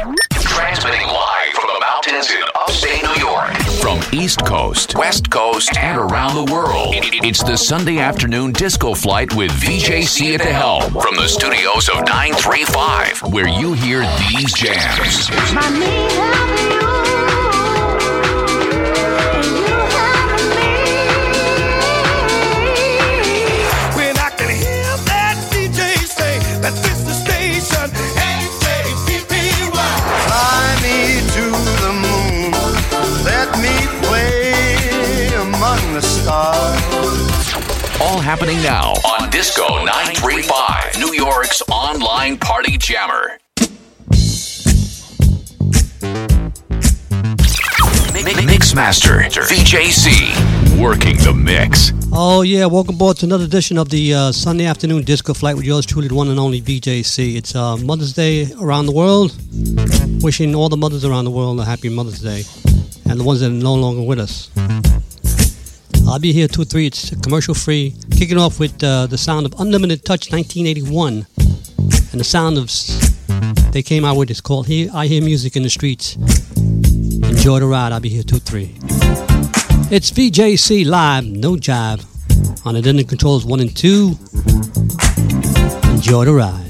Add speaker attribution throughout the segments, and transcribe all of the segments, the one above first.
Speaker 1: Transmitting live from the mountains in upstate New York. From East Coast, West Coast, and around the world. It's the Sunday afternoon disco flight with VJC at the helm. From the studios of 935, where you hear these jams. Happening now on Disco 935, New York's online party jammer. Mixmaster VJC working the mix.
Speaker 2: Oh yeah, welcome aboard to another edition of the uh, Sunday afternoon disco flight with yours truly, the one and only VJC. It's uh, Mother's Day around the world. Wishing all the mothers around the world a happy Mother's Day, and the ones that are no longer with us. I'll be here two three. It's commercial free. Kicking off with uh, the sound of Unlimited Touch 1981, and the sound of they came out with is called "Here I Hear Music in the Streets." Enjoy the ride. I'll be here two three. It's VJC live, no jive, on Identity Controls 1 and 2. Enjoy the ride.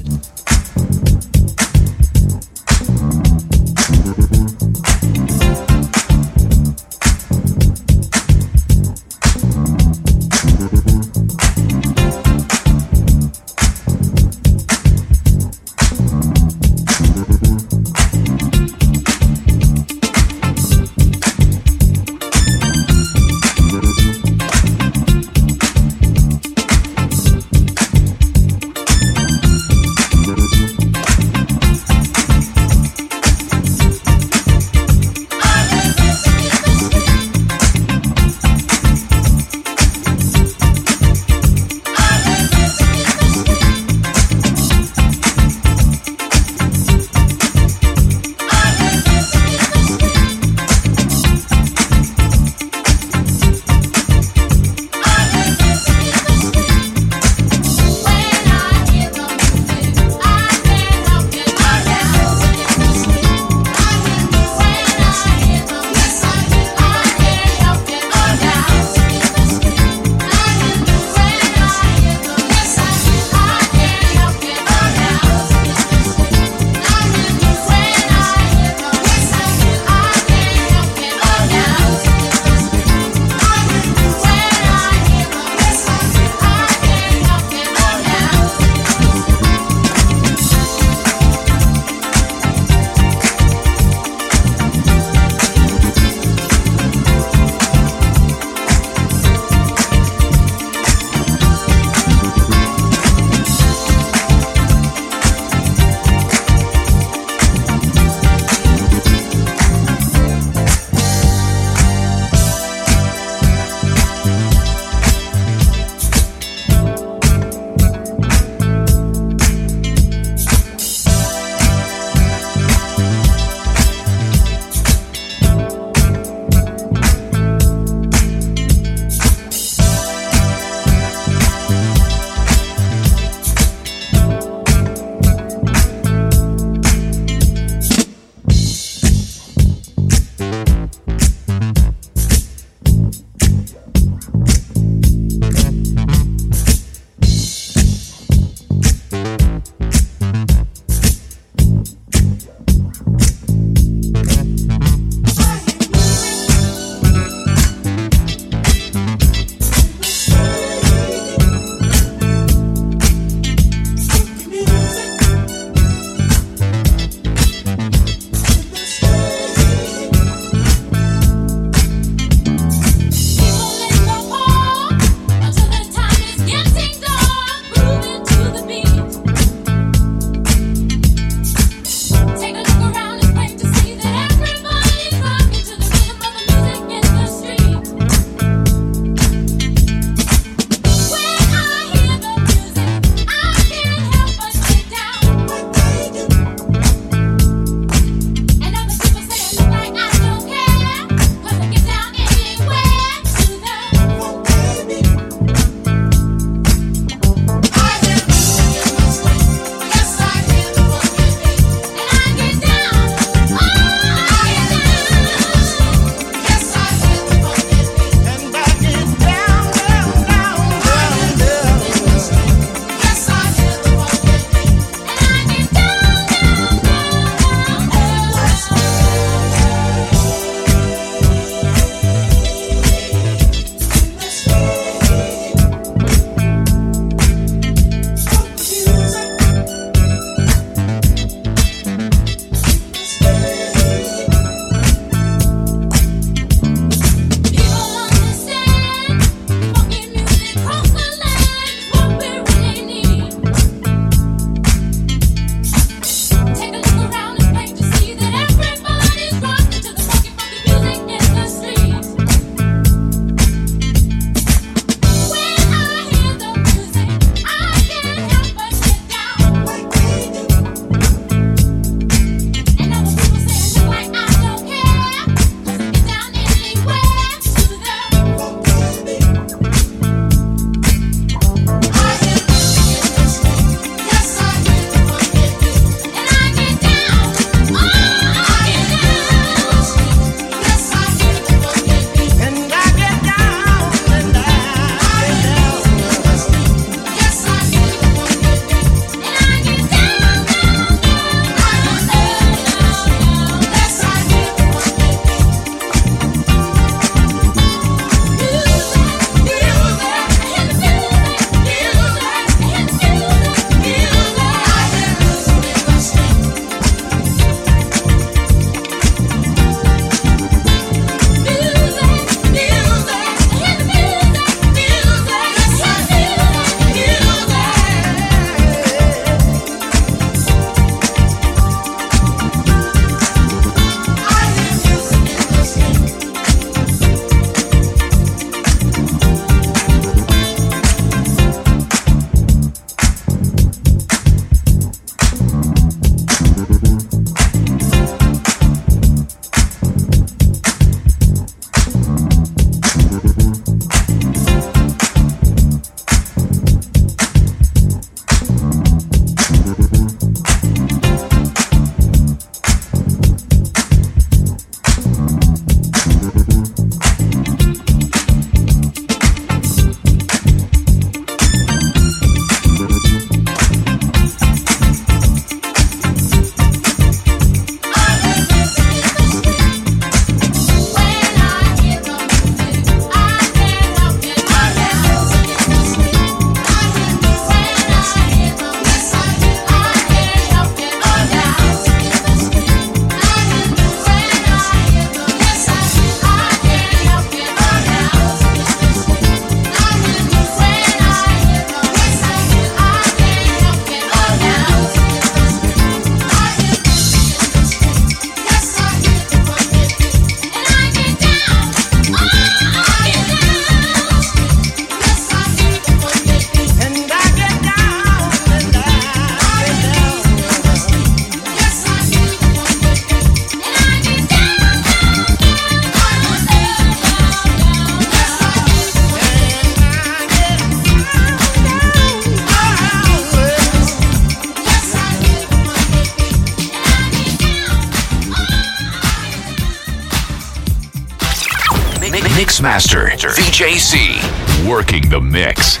Speaker 1: Mixmaster, VJC, working the mix.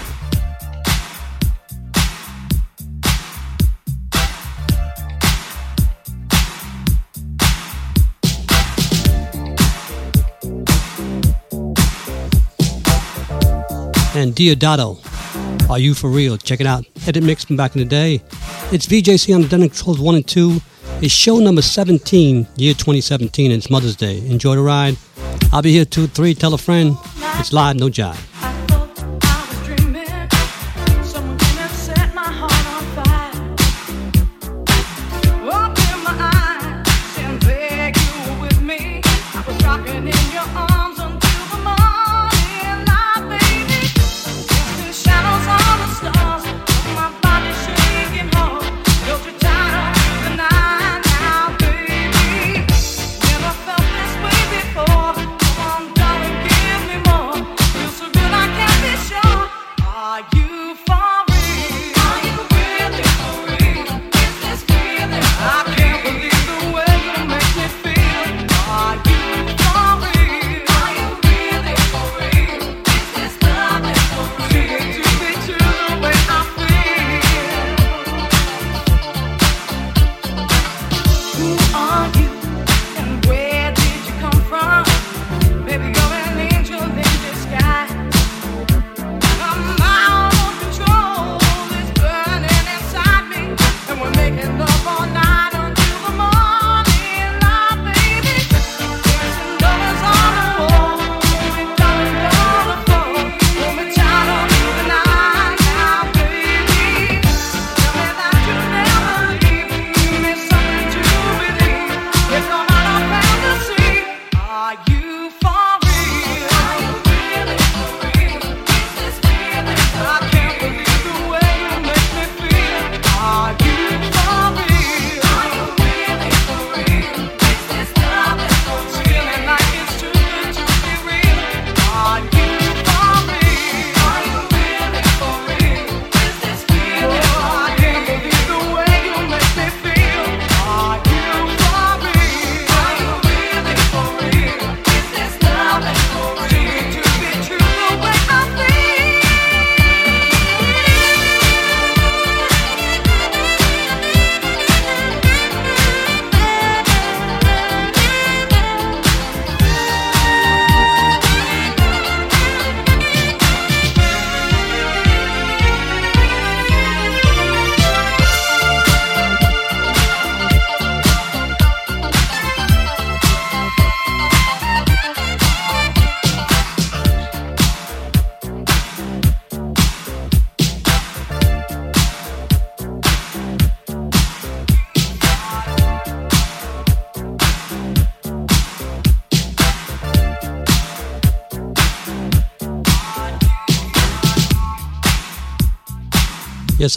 Speaker 3: and Deodato. Are you for real? Check it out. Edit mix from back in the day. It's VJC on the Dunning Controls 1 and 2. It's show number 17, year 2017, and it's Mother's Day. Enjoy the ride. I'll be here 2 3. Tell a friend. It's live, no jive.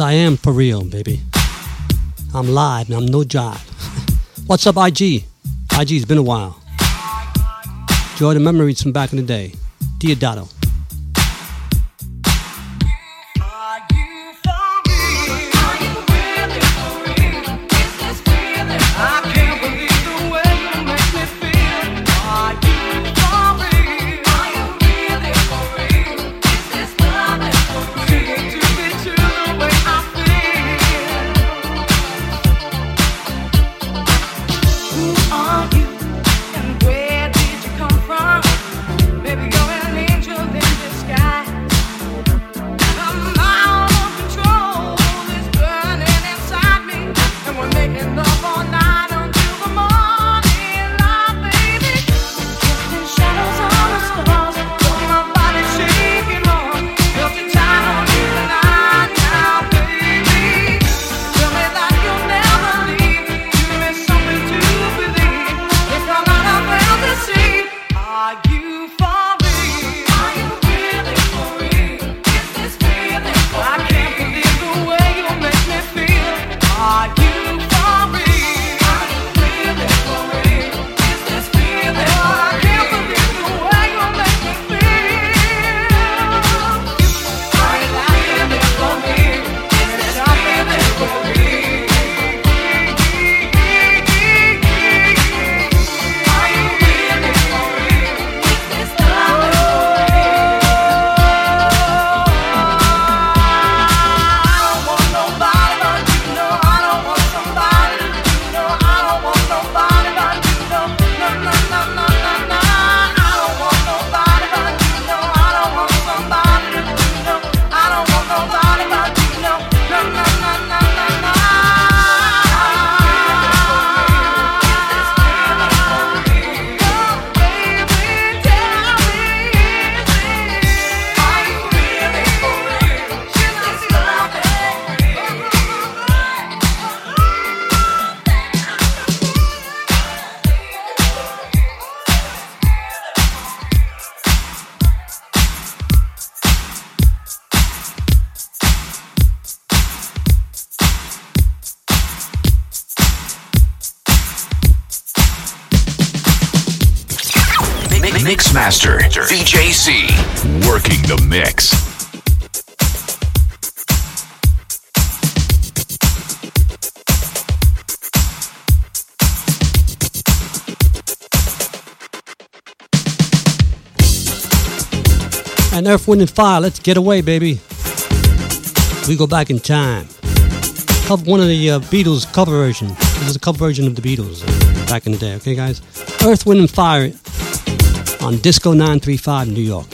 Speaker 3: I am for real, baby. I'm live and I'm no jive. What's up, IG? IG, it's been a while. Enjoy the memories from back in the day.
Speaker 2: Deodato. And Earth, Wind, and Fire, let's get away, baby. We go back in time. One of the uh, Beatles cover version. This is a cover version of the Beatles back in the day, okay, guys? Earth, Wind, and Fire on Disco 935 New York.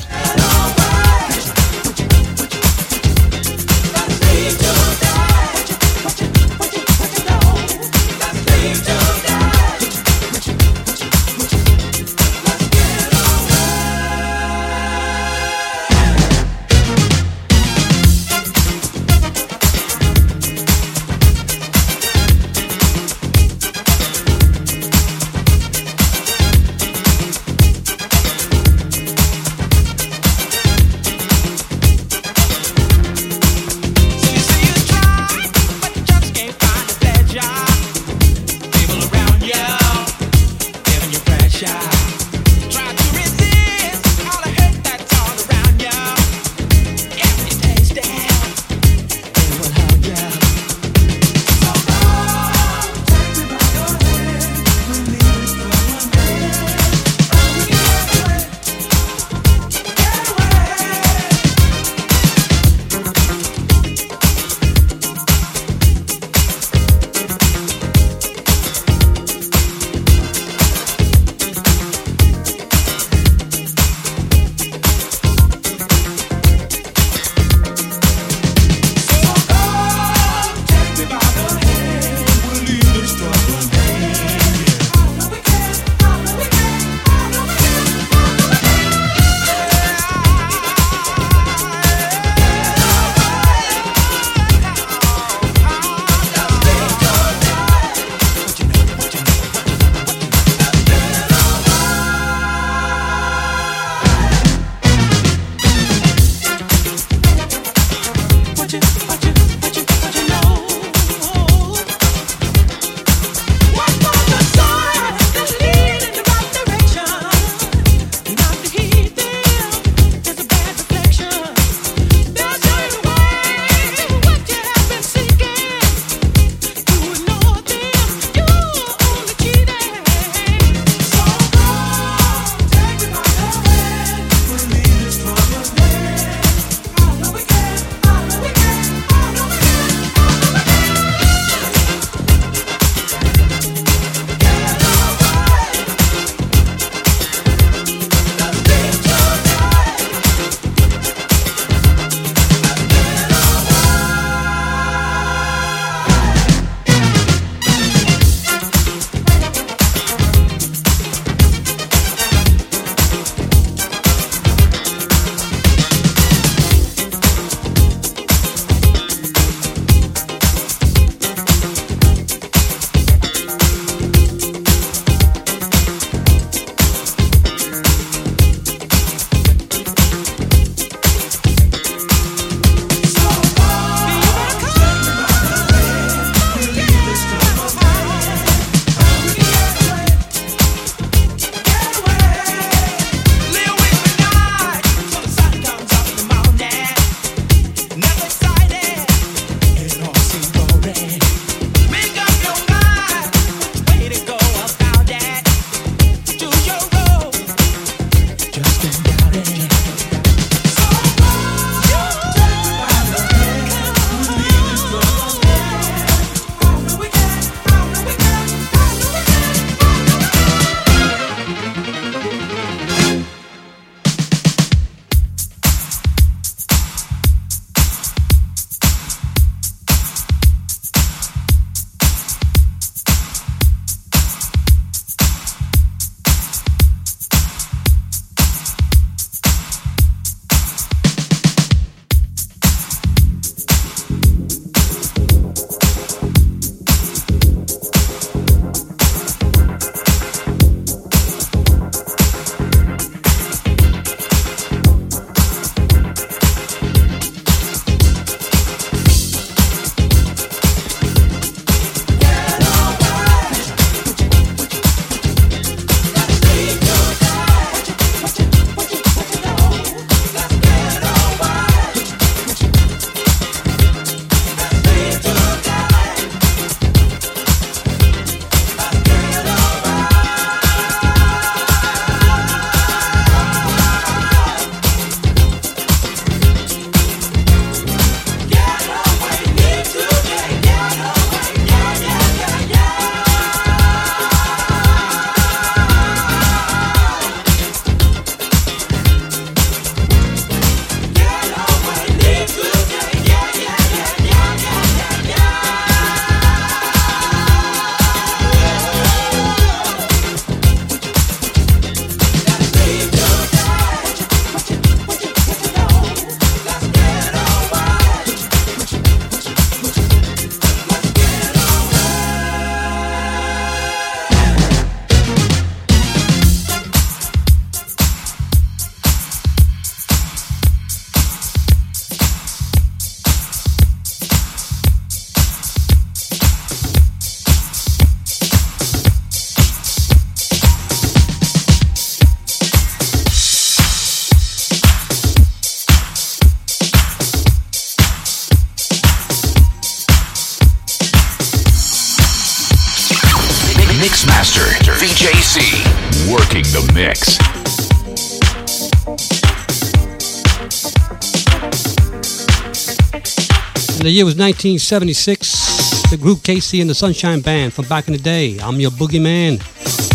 Speaker 4: The
Speaker 2: year was 1976. The group KC and the Sunshine Band from back in the day. I'm your boogeyman.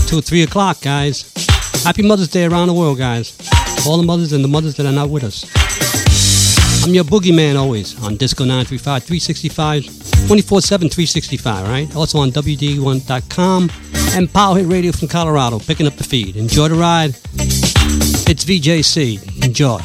Speaker 2: Till 3 o'clock, guys. Happy Mother's Day around the world, guys. All the mothers and the mothers that are not with us. I'm your boogeyman always on Disco 935 365, 24 7 365, right? Also on WD1.com and Power Hit Radio from Colorado, picking up the feed. Enjoy the ride. It's VJC. Enjoy.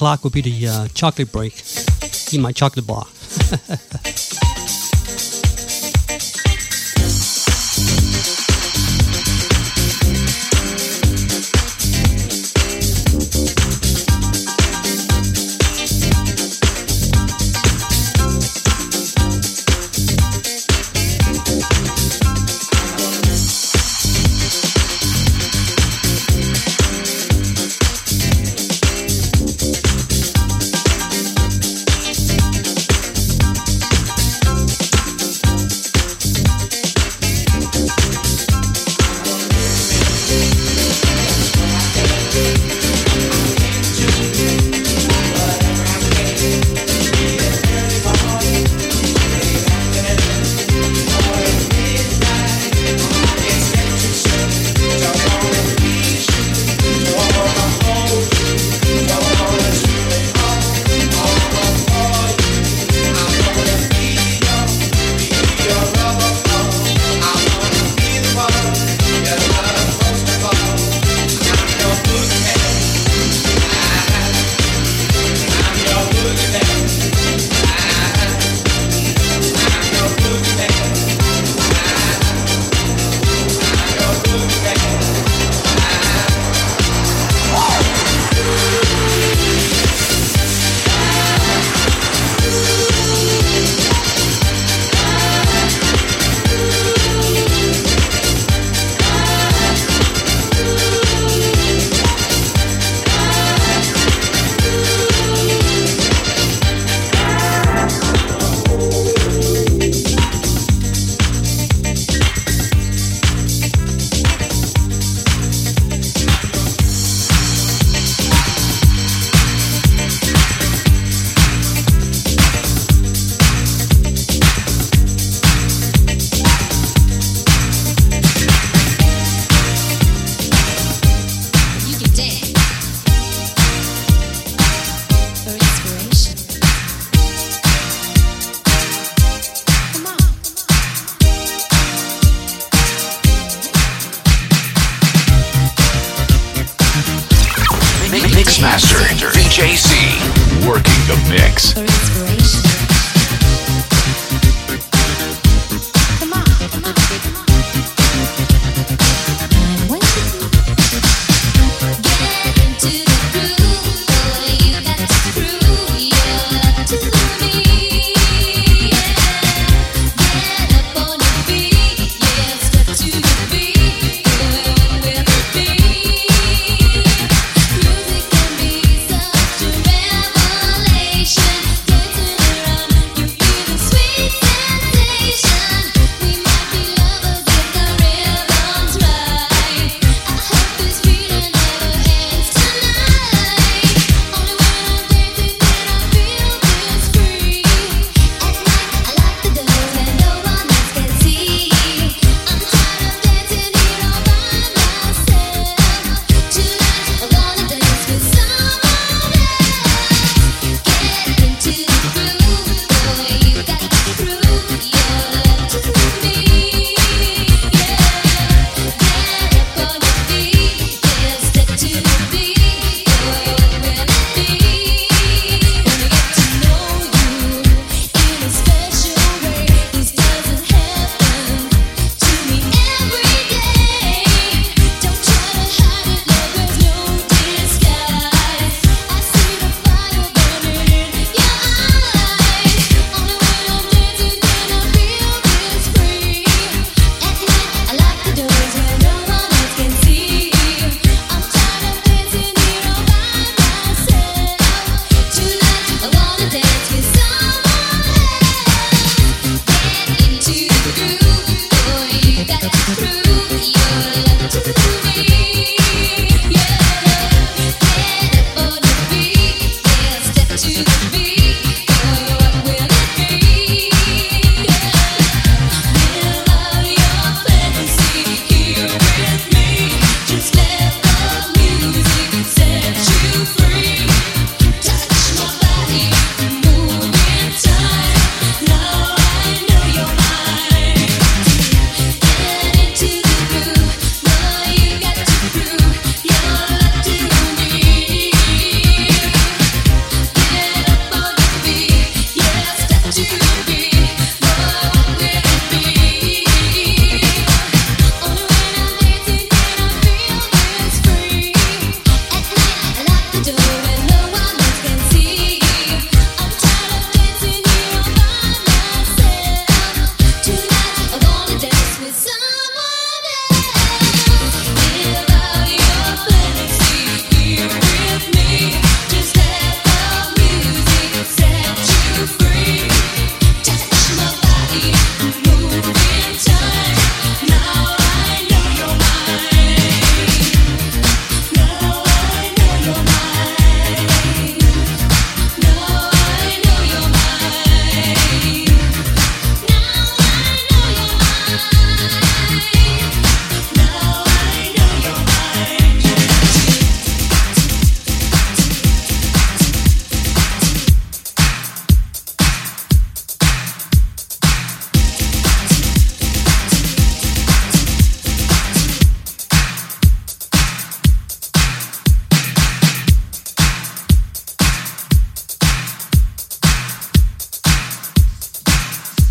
Speaker 2: O'clock will be the uh, chocolate break. Eat my chocolate bar.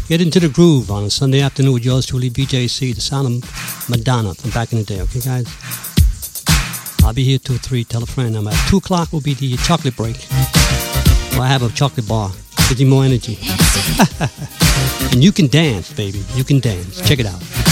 Speaker 2: Get into the groove on a Sunday afternoon with yours truly, VJC, the sound of Madonna from back in the day, okay, guys? I'll be here till 3. Tell a friend. I'm at 2 o'clock will be the chocolate break. Well, I have a chocolate bar. Gives you more energy. and you can dance, baby. You can dance. Check it out.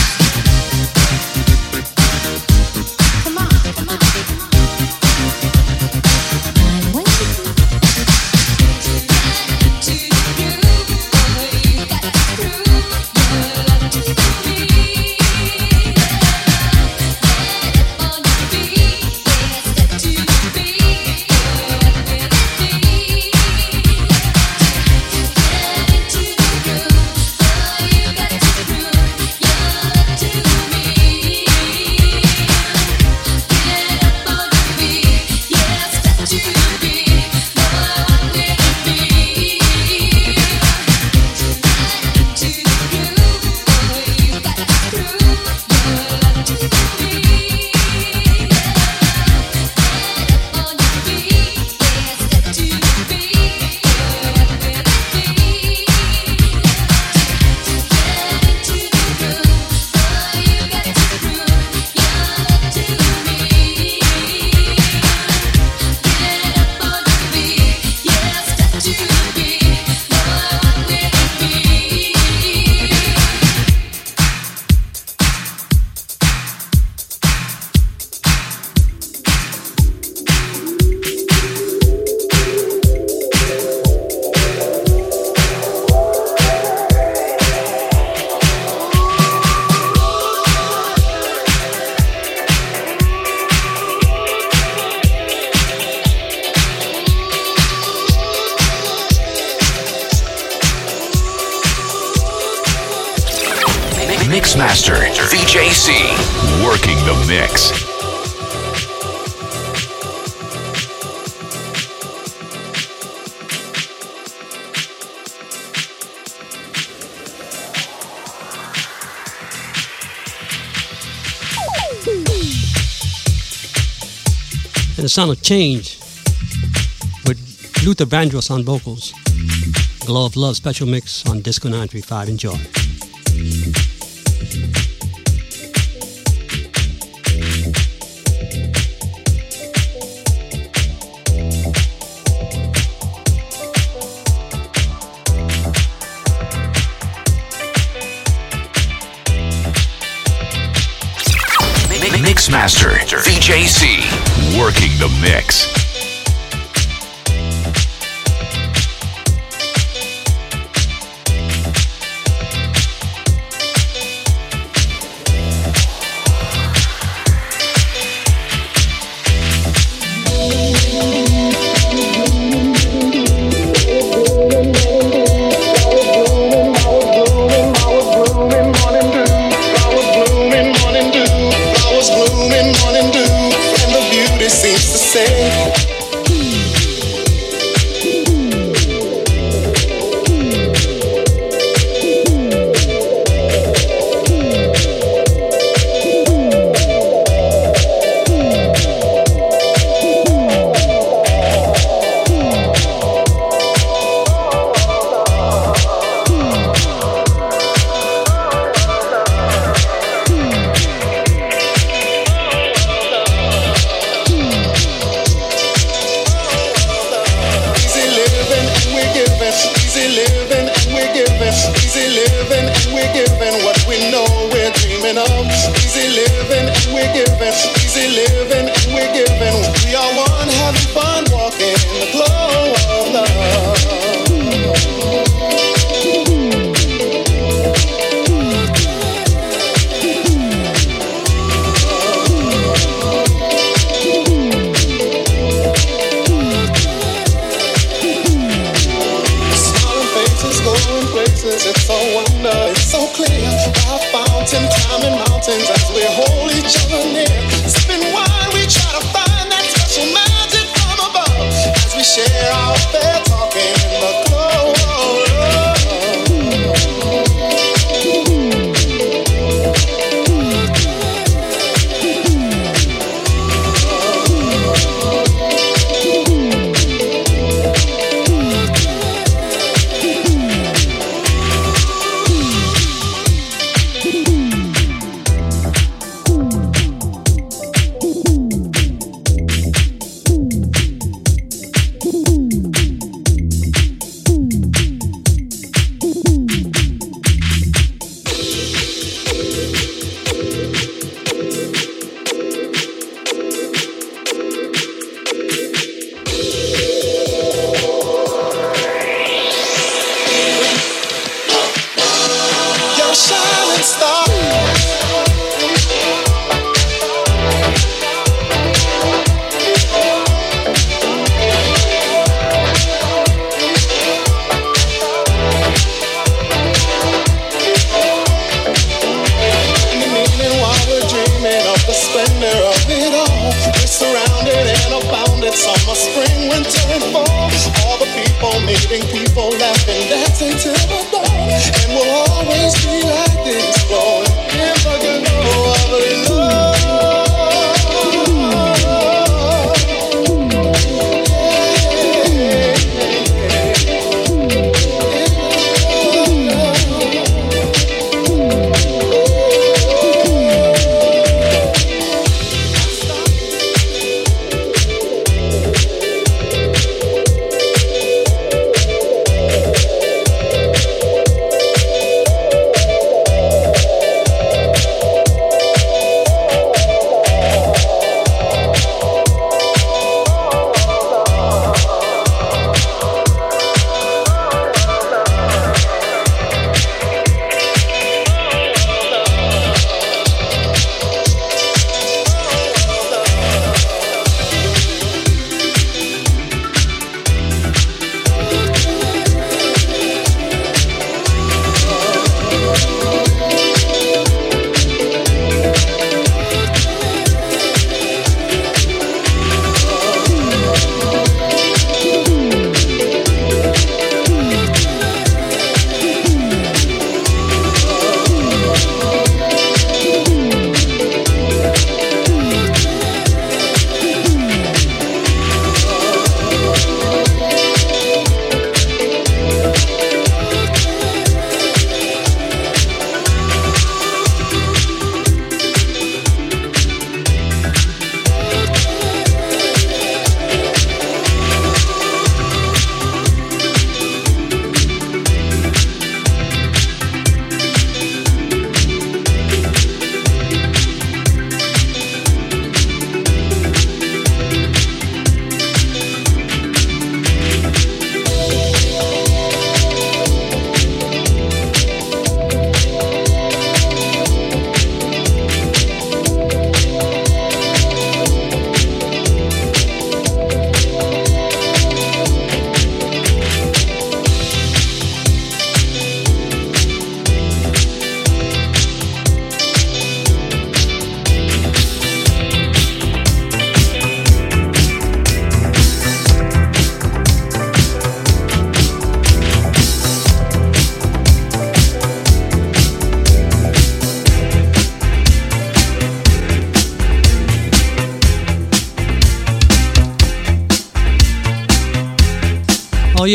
Speaker 2: Sound of change with Luther Vandross on vocals. Glow of Love special mix on Disco 935. Enjoy.
Speaker 5: Mixmaster VJC working the mix.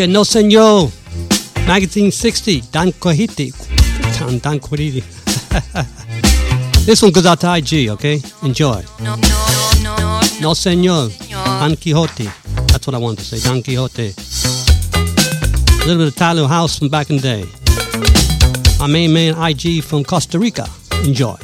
Speaker 6: No Senor. Magazine 60. Dan Quahiti. Dan, Dan Quahiti. this one goes out to IG, okay? Enjoy.
Speaker 2: No, no, no, no,
Speaker 6: No Senor. Don Quixote. That's what I wanted to say. Don Quixote. A little bit of Italian house from back in the day. My main man IG from Costa Rica. Enjoy.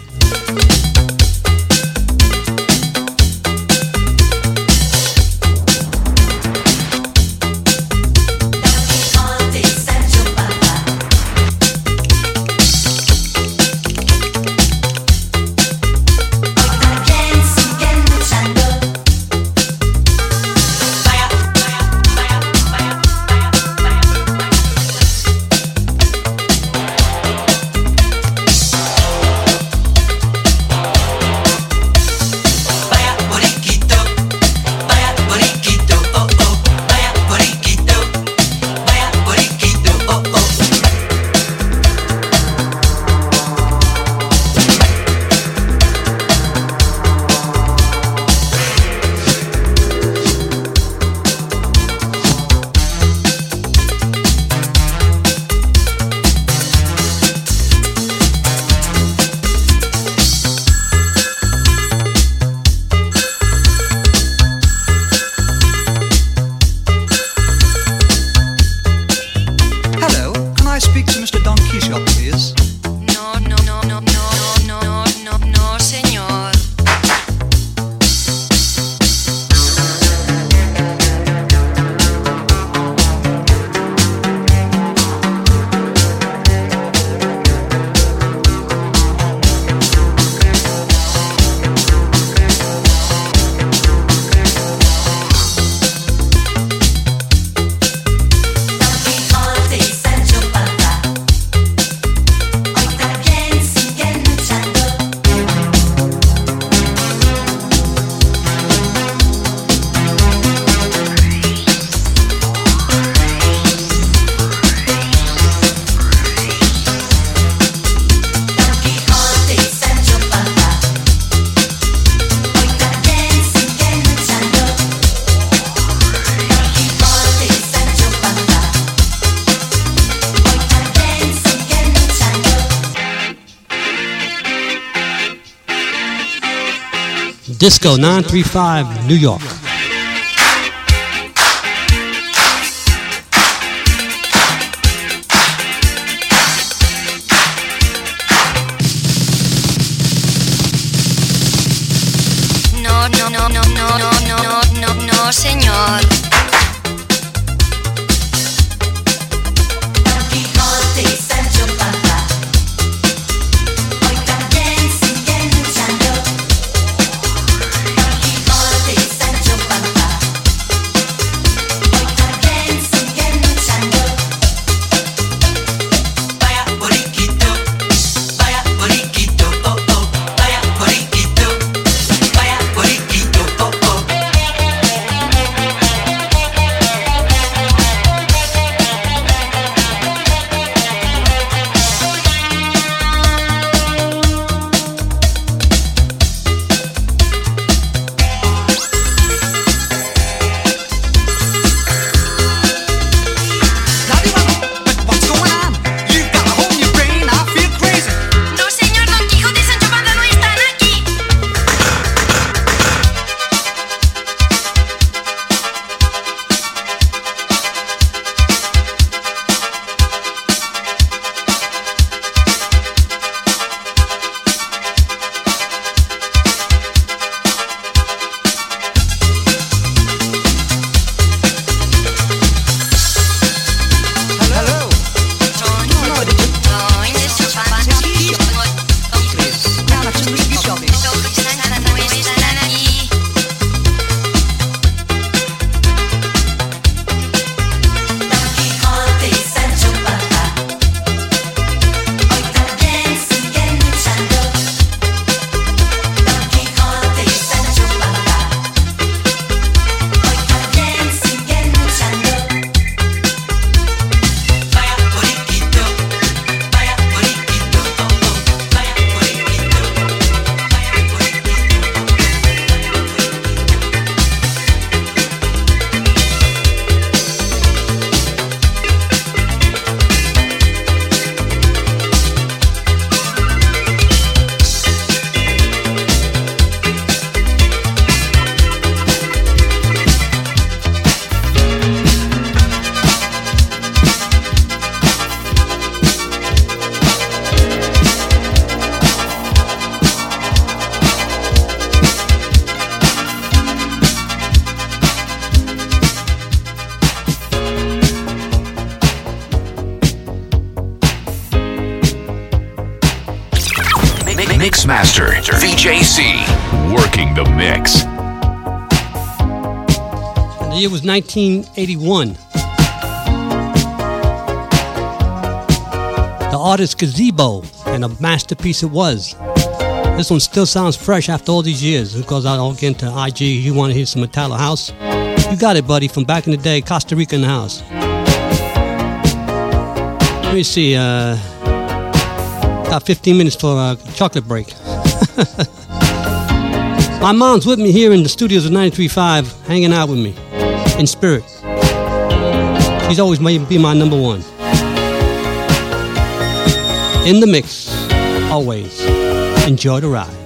Speaker 6: Disco 935, New York.
Speaker 7: 1981. The artist Gazebo, and a masterpiece it was. This one still sounds fresh after all these years. Because I don't get into IG, you want to hear some metal house? You got it, buddy. From back in the day, Costa Rica in the house. Let me see. Uh, got 15 minutes for a chocolate break. My mom's with me here in the studios of 93.5, hanging out with me. In spirit. She's always my, be my number one. In the mix, always enjoy the ride.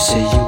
Speaker 8: say you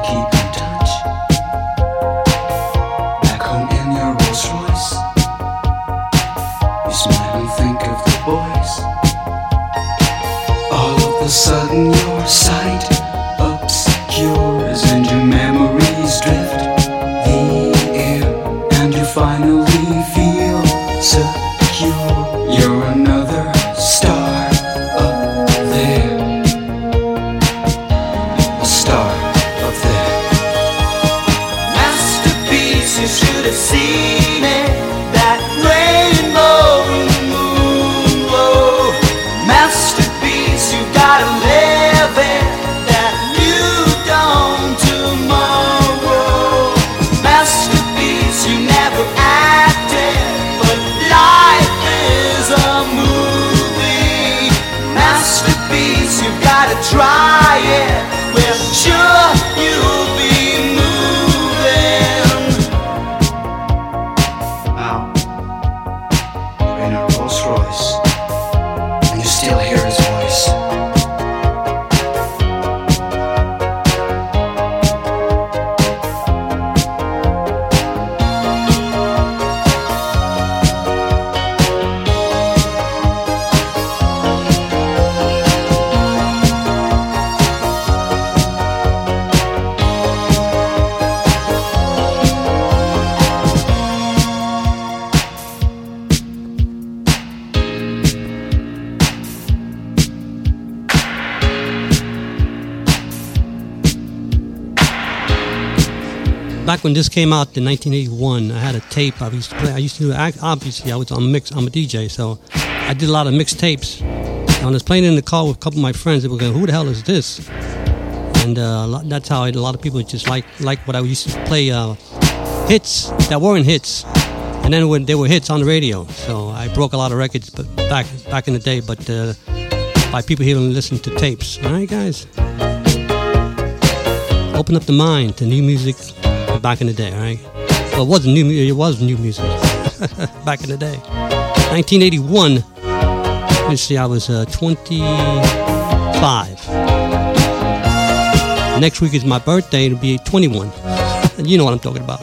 Speaker 2: came out in 1981, I had a tape I used to play. I used to do, obviously, I was on mix, I'm a DJ, so I did a lot of mixed tapes. And I was playing in the car with a couple of my friends. They were going, Who the hell is this? And uh, that's how I, a lot of people just like like what I used to play uh, hits that weren't hits. And then when they were hits on the radio. So I broke a lot of records but back back in the day, but uh, by people who don't listen to tapes. All right, guys? Open up the mind to new music back in the day, right? Well, it wasn't new it was new music back in the day. 1981, let's see, I was uh, 25. Next week is my birthday, it'll be 21. you know what I'm talking about.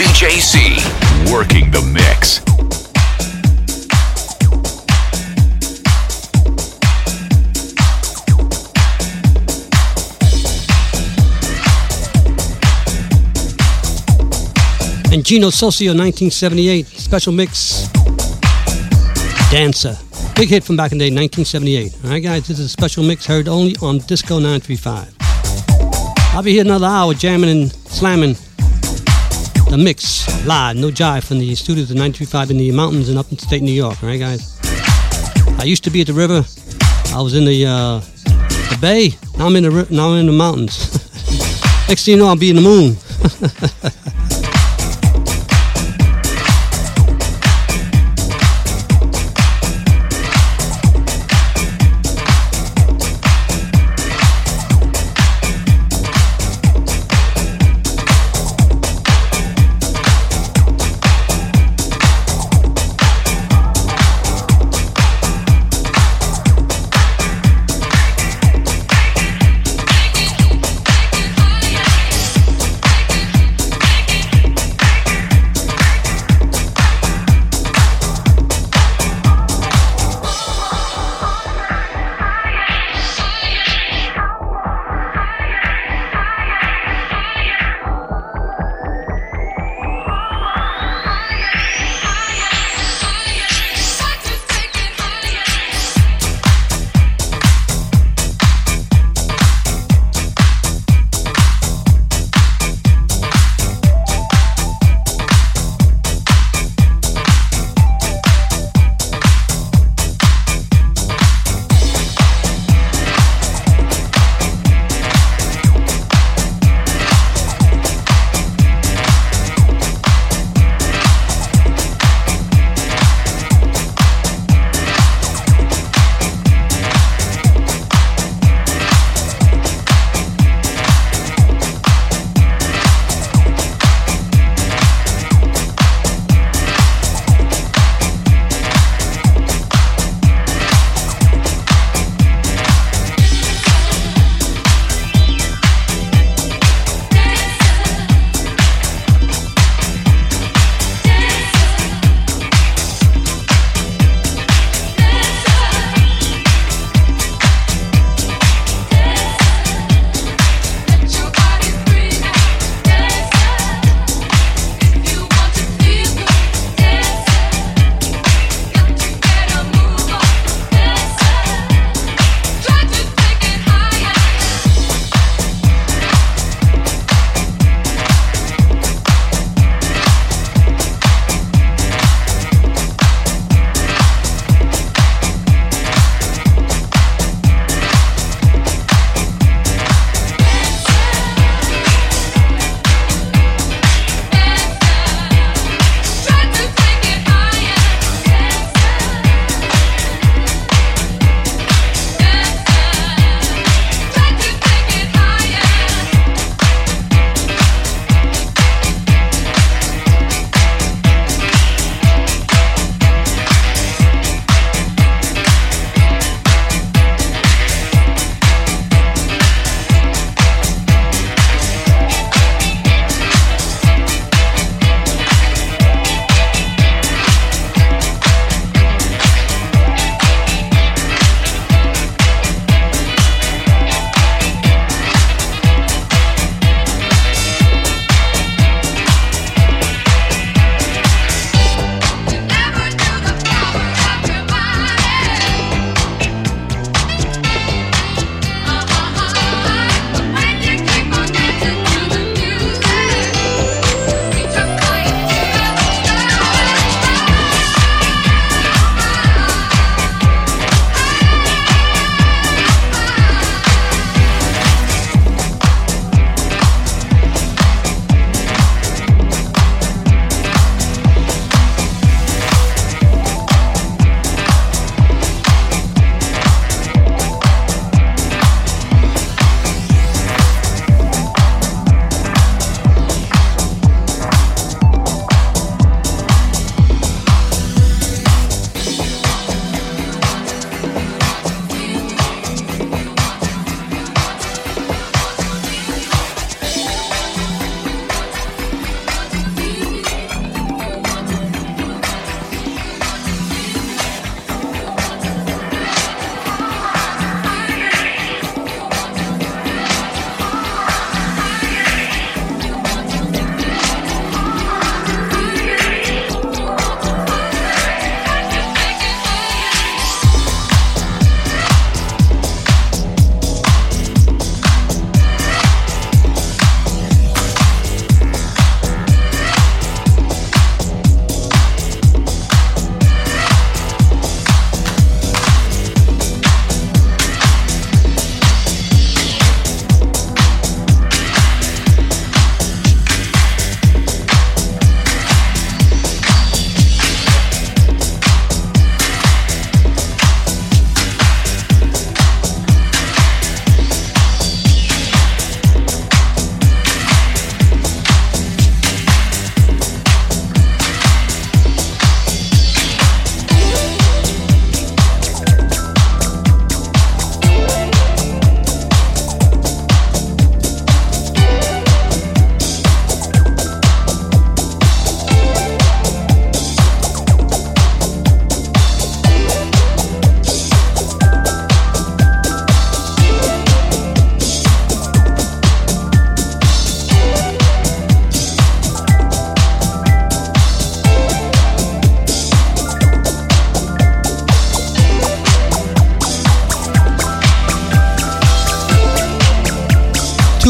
Speaker 4: VJC working the mix.
Speaker 2: And Gino Soccio, 1978, special mix. Dancer. Big hit from back in the day, 1978. All right, guys, this is a special mix heard only on Disco 935. I'll be here another hour jamming and slamming the mix live, no jive from the studios of 935 in the mountains in upstate New York. All right, guys. I used to be at the river. I was in the uh, the bay. Now I'm in the now I'm in the mountains. Next thing you know, I'll be in the moon.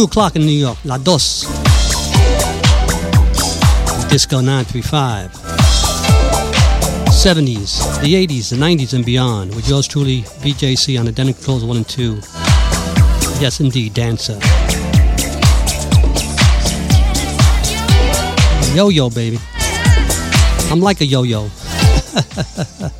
Speaker 2: 2 o'clock in New York. La Dos. Disco 935. 70s, the 80s, the 90s, and beyond. With yours truly, VJC on Identical Clothes 1 and 2. Yes, indeed, dancer. Yo yo, baby. I'm like a yo yo.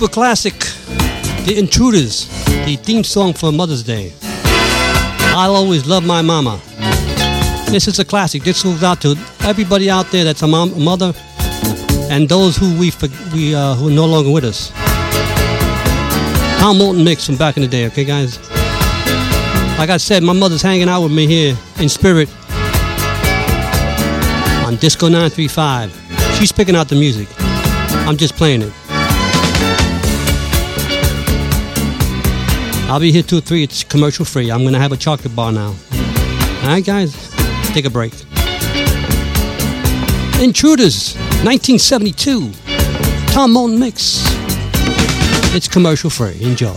Speaker 2: super classic, The Intruders, the theme song for Mother's Day. I'll always love my mama. This is a classic. This goes out to everybody out there that's a mom, mother, and those who we we uh, who are no longer with us. Tom Moulton mix from back in the day. Okay, guys. Like I said, my mother's hanging out with me here in spirit on Disco 935. She's picking out the music. I'm just playing it. I'll be here till three. It's commercial free. I'm gonna have a chocolate bar now. All right, guys, take a break. Intruders, 1972. Tom Moulton mix. It's commercial free. Enjoy.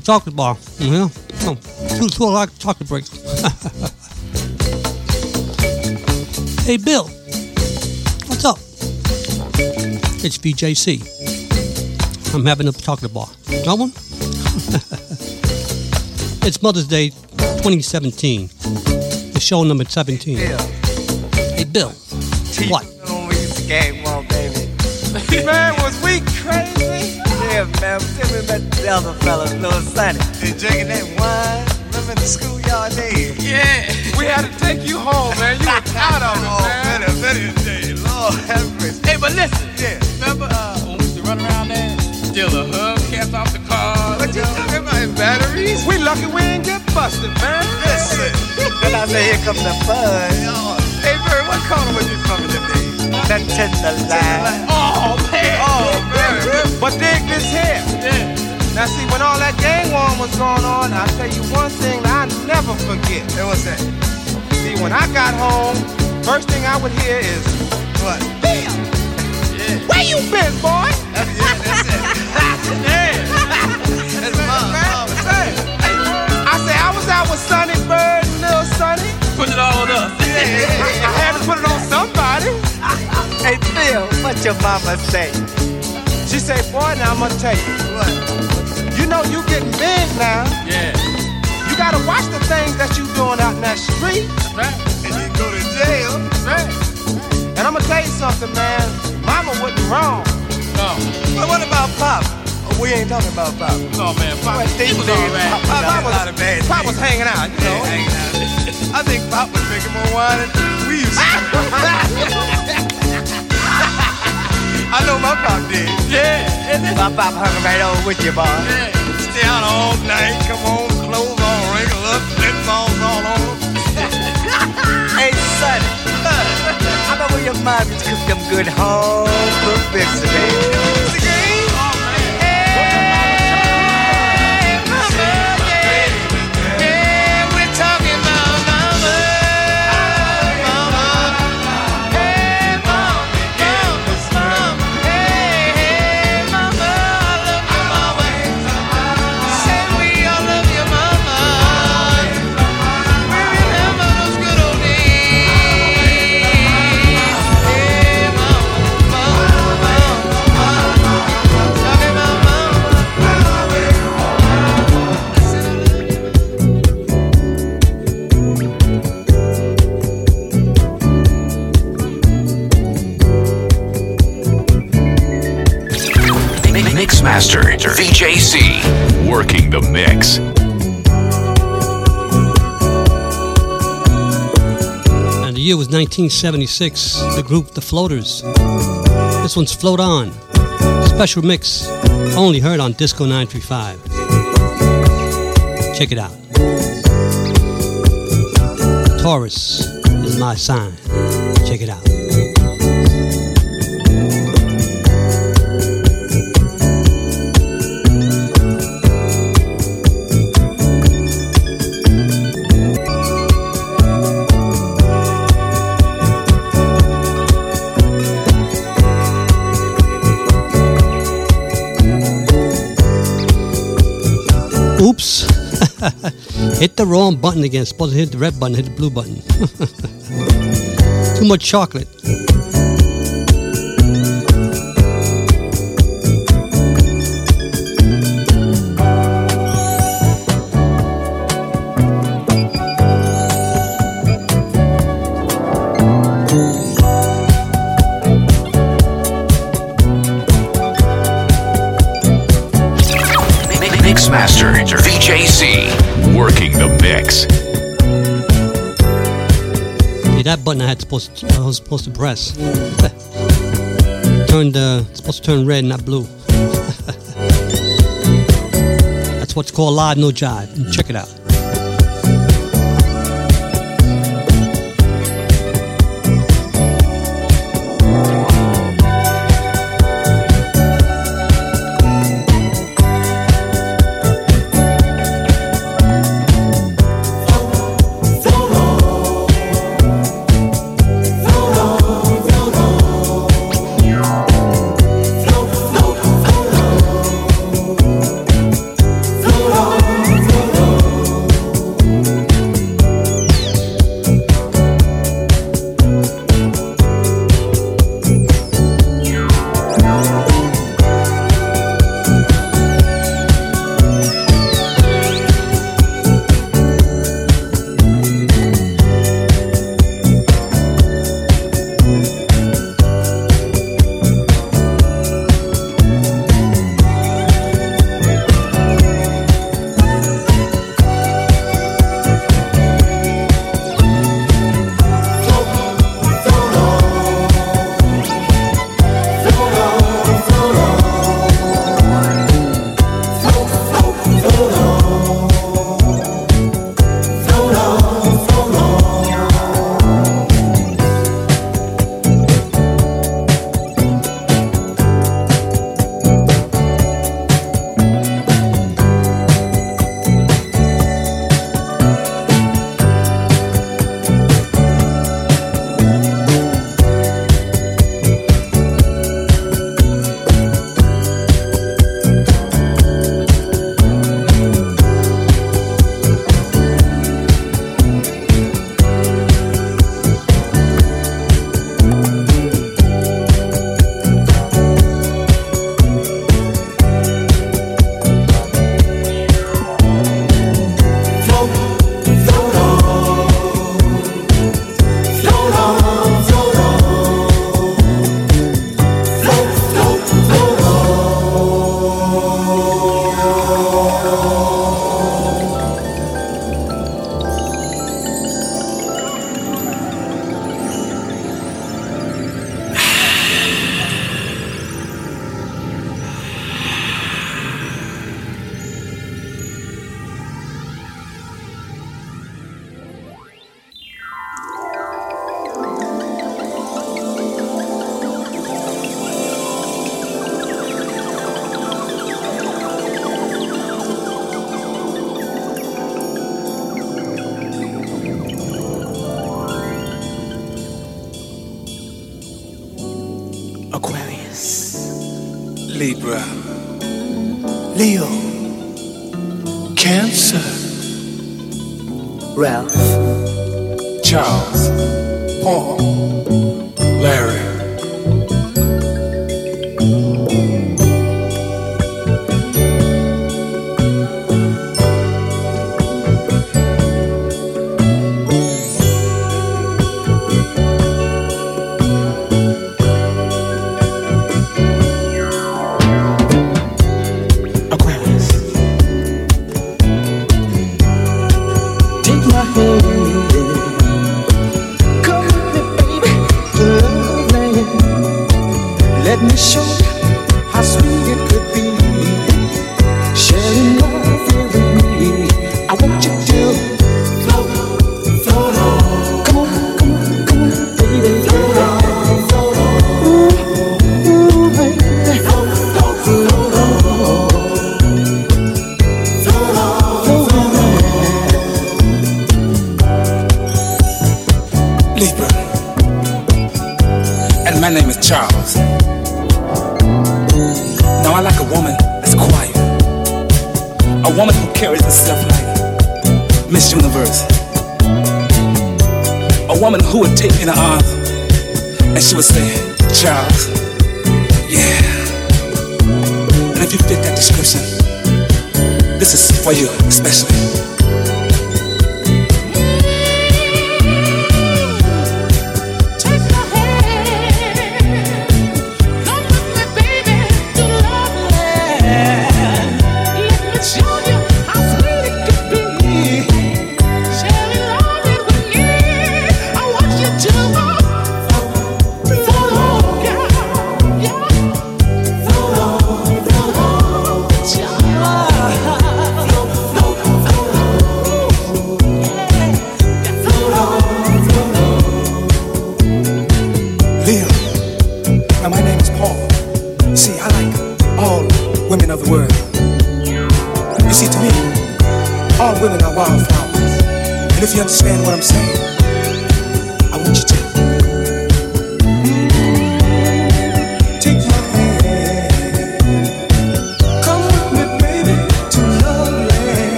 Speaker 9: Chocolate bar. You Yeah. Oh,
Speaker 2: two, two like chocolate breaks. hey, Bill. What's up? It's VJC. I'm having a chocolate bar. Got one? it's Mother's Day 2017. The show number 17.
Speaker 9: Bill.
Speaker 2: Hey, Bill. What?
Speaker 9: When we used to game on, baby. man, was we crazy? Yeah, man. Then we met the other fellas, Little Sonny. And drinking that wine. Remember the schoolyard days? Yeah. We had to take you home, man. You were out of it, man. Oh, better, better day. Lord have mercy. Hey, but listen. Yeah. Remember uh, when we used to run around there? Steal the hubcaps off the car. What you talking about? Batteries? We lucky we ain't get busted, man. Listen. then I say, here comes the fun. Hey, Bird, what corner was you from in the days? That tender line. Oh, man. But dig this here. Yeah. Now, see, when all that gang war was going on, I'll tell you one thing that I never forget. It was that. See, when I got home, first thing I would hear is, what? Bill! Yeah. Where you been, boy? yeah, that's it. yeah. That's mom, mom. I say, I was out with Sonny Bird and Lil Sonny. Put it all on us. Yeah, I had to put it on somebody. hey, Phil, what your mama say? She say, boy, now I'm gonna tell you. What? You know you getting big now. Yeah. You gotta watch the things that you doing out in that street. Right. And you go to jail. Right. And I'm gonna tell you something, man. Mama wasn't wrong. No. But what about Pop? Oh, we ain't talking about Pop. No, man. Pop, well, he was all right. Pop, Pop, Pop, was, a lot of bad Pop was hanging out, you know. Yeah, hanging out. I think Pop was drinking more wine than we used to. I know my pop did. Yeah. My pop hung right over with you, boy. Yeah. Stay out all night, come on, clothes all wrinkled up, flip balls all on Hey, son, look, I know your mom used to cook them good home cooked
Speaker 10: today. VJC. Working the mix.
Speaker 2: And the year was 1976. The group The Floaters. This one's Float On. Special mix. Only heard on Disco 935. Check it out. Taurus is my sign. Check it out. Hit the wrong button again. Supposed to hit the red button, hit the blue button. Too much chocolate.
Speaker 10: Mixmaster VJC. The mix.
Speaker 2: See, that button I had supposed to, I was supposed to press. Turned uh, supposed to turn red, not blue. That's what's called live no jive. Check it out.
Speaker 5: Libra. Leo. Cancer.
Speaker 11: Ralph.
Speaker 5: Charles. Paul. Larry.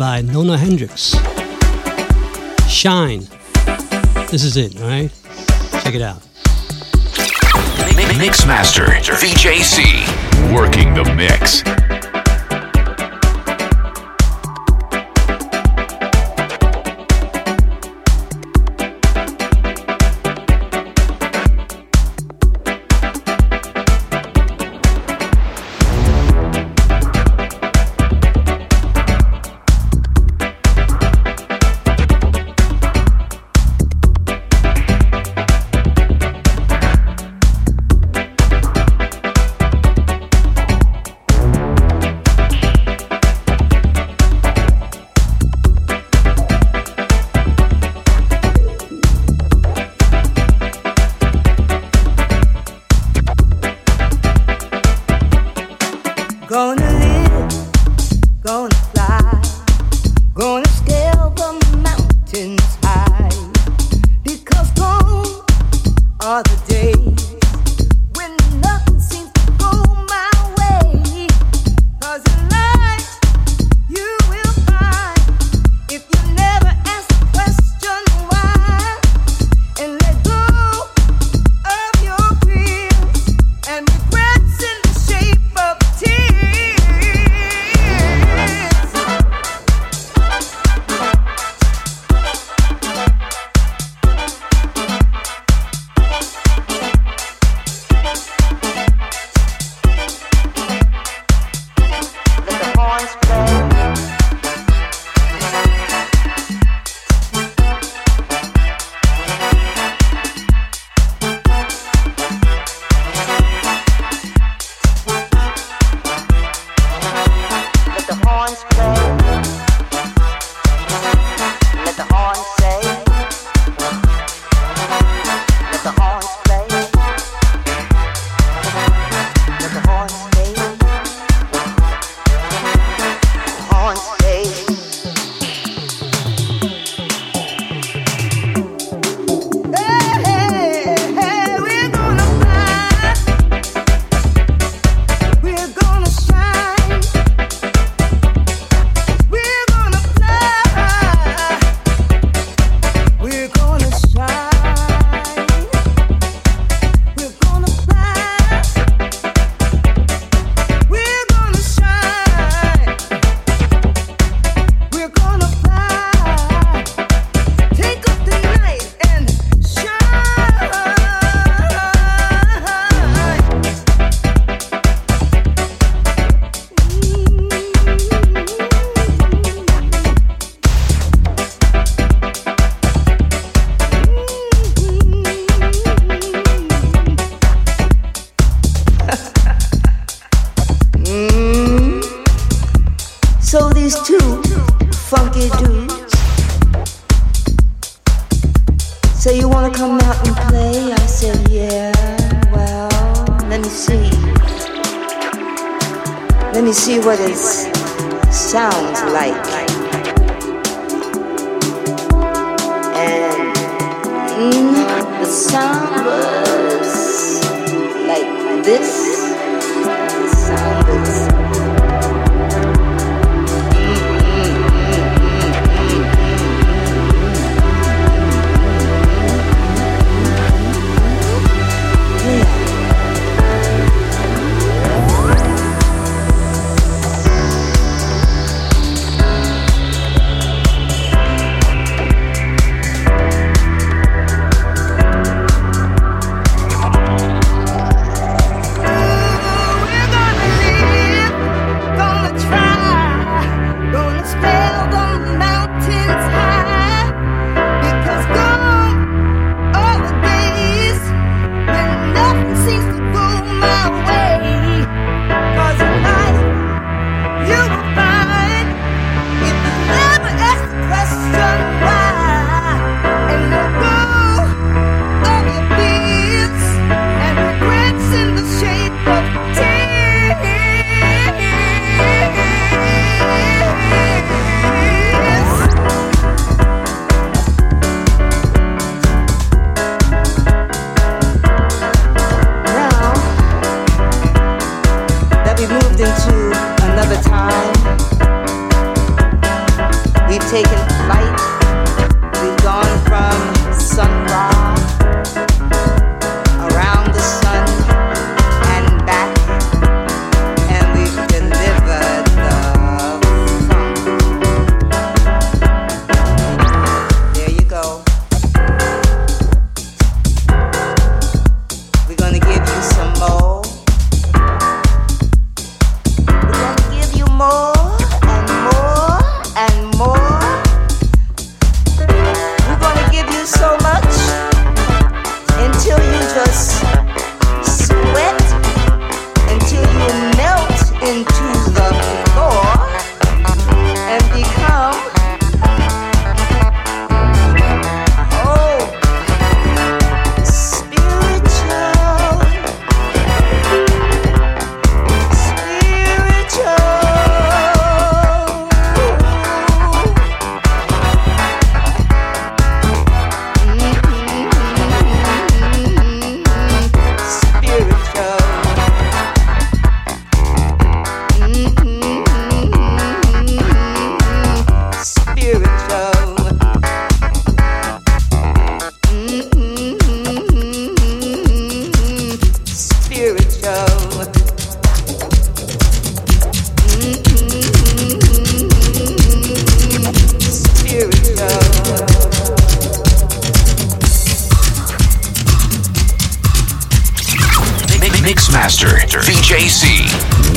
Speaker 2: by Nona Hendryx. Shine. This is it, alright? Check it out.
Speaker 4: Mixmaster VJC, working the mix.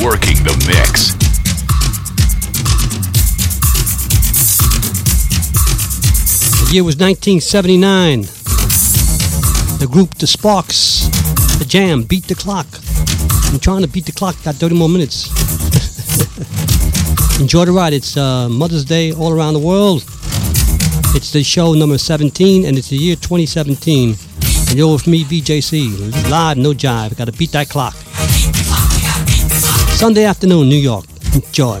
Speaker 4: Working the mix.
Speaker 2: The year was 1979. The group The Sparks, The Jam, Beat the Clock. I'm trying to beat the clock, got 30 more minutes. Enjoy the ride. It's uh, Mother's Day all around the world. It's the show number 17, and it's the year 2017. And you're with me, VJC. Live, no jive. Got to beat that clock. Sunday afternoon, New York. Enjoy.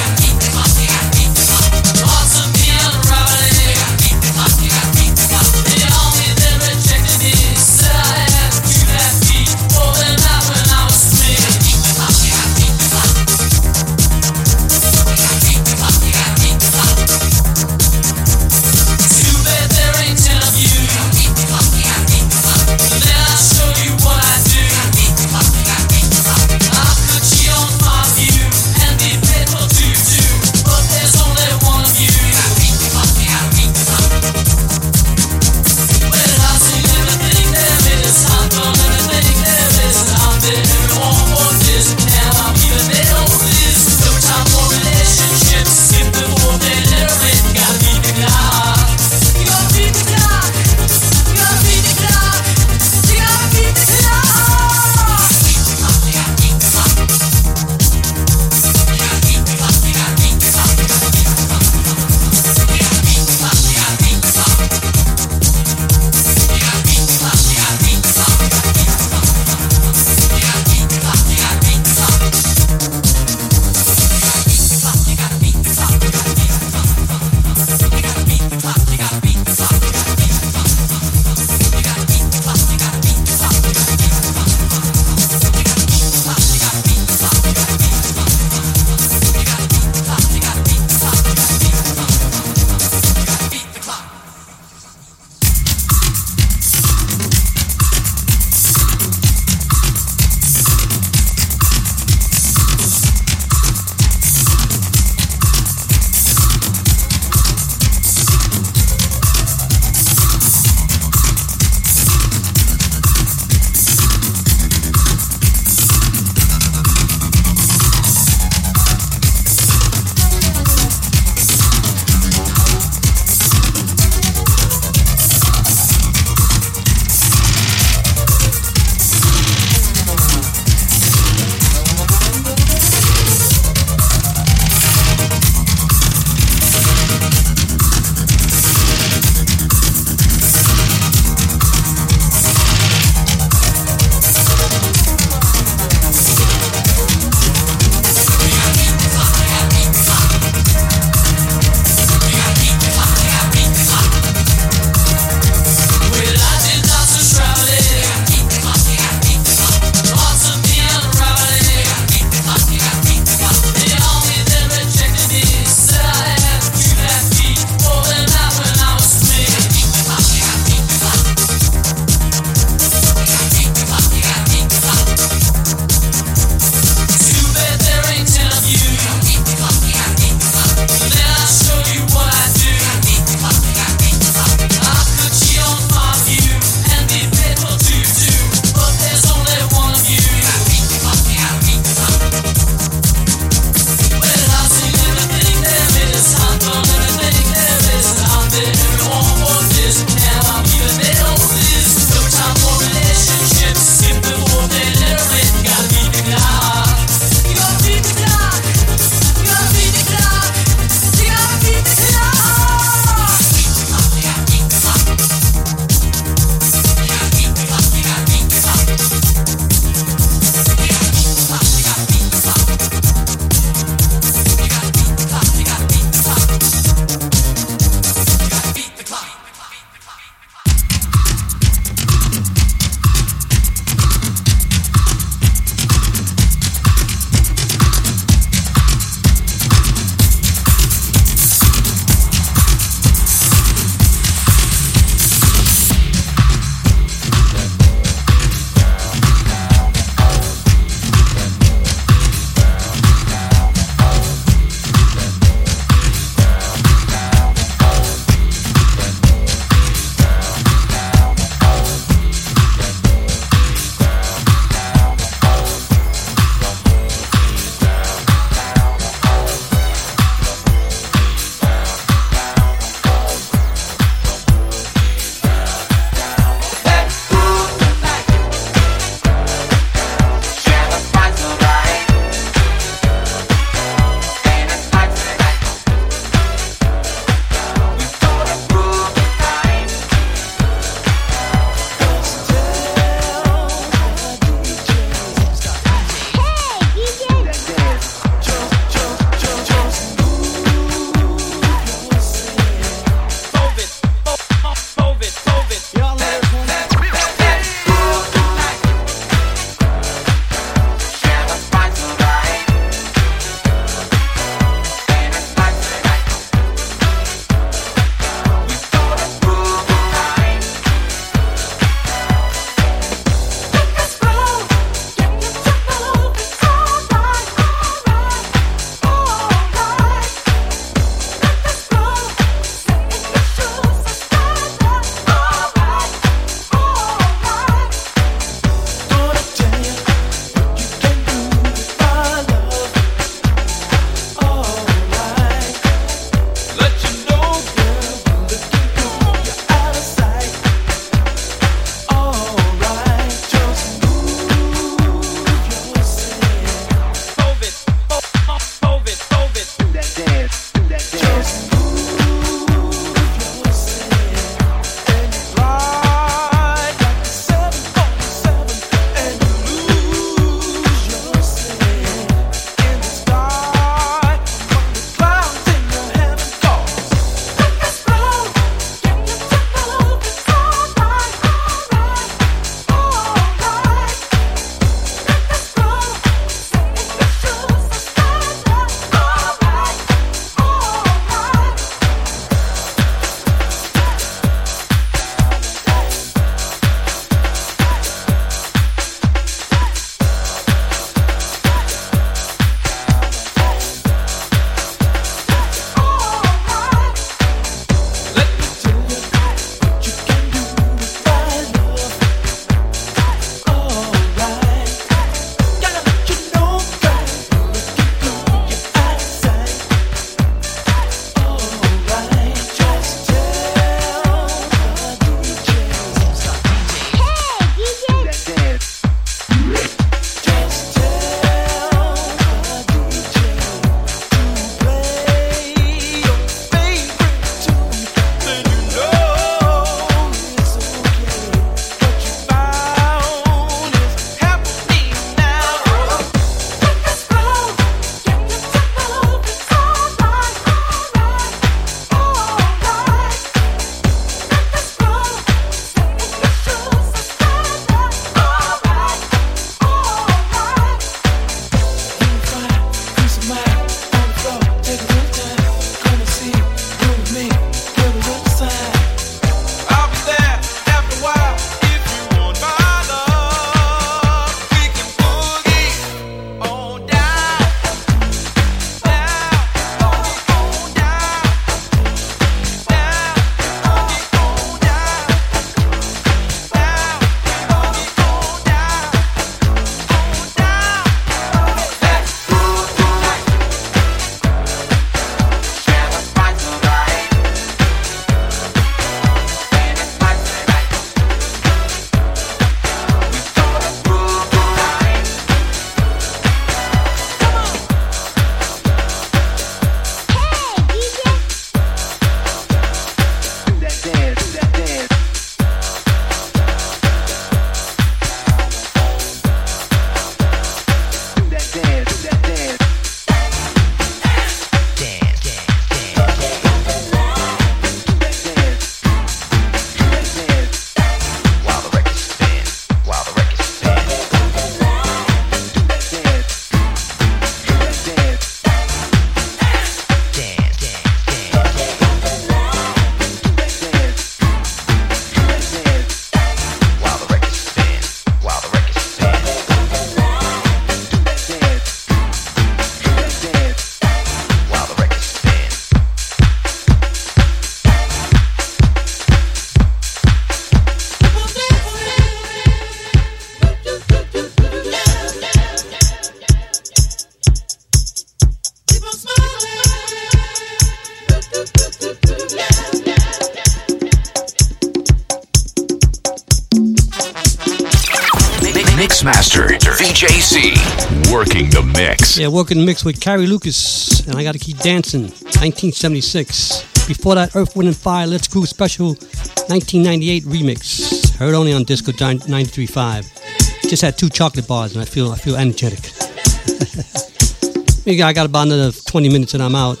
Speaker 2: Yeah, working mix with Carrie Lucas, and I Gotta Keep Dancing, 1976. Before that, Earth, Wind, and Fire, Let's Groove Special, 1998 remix. Heard only on Disco 93.5. Just had two chocolate bars, and I feel I feel energetic. Maybe I got about another 20 minutes and I'm out.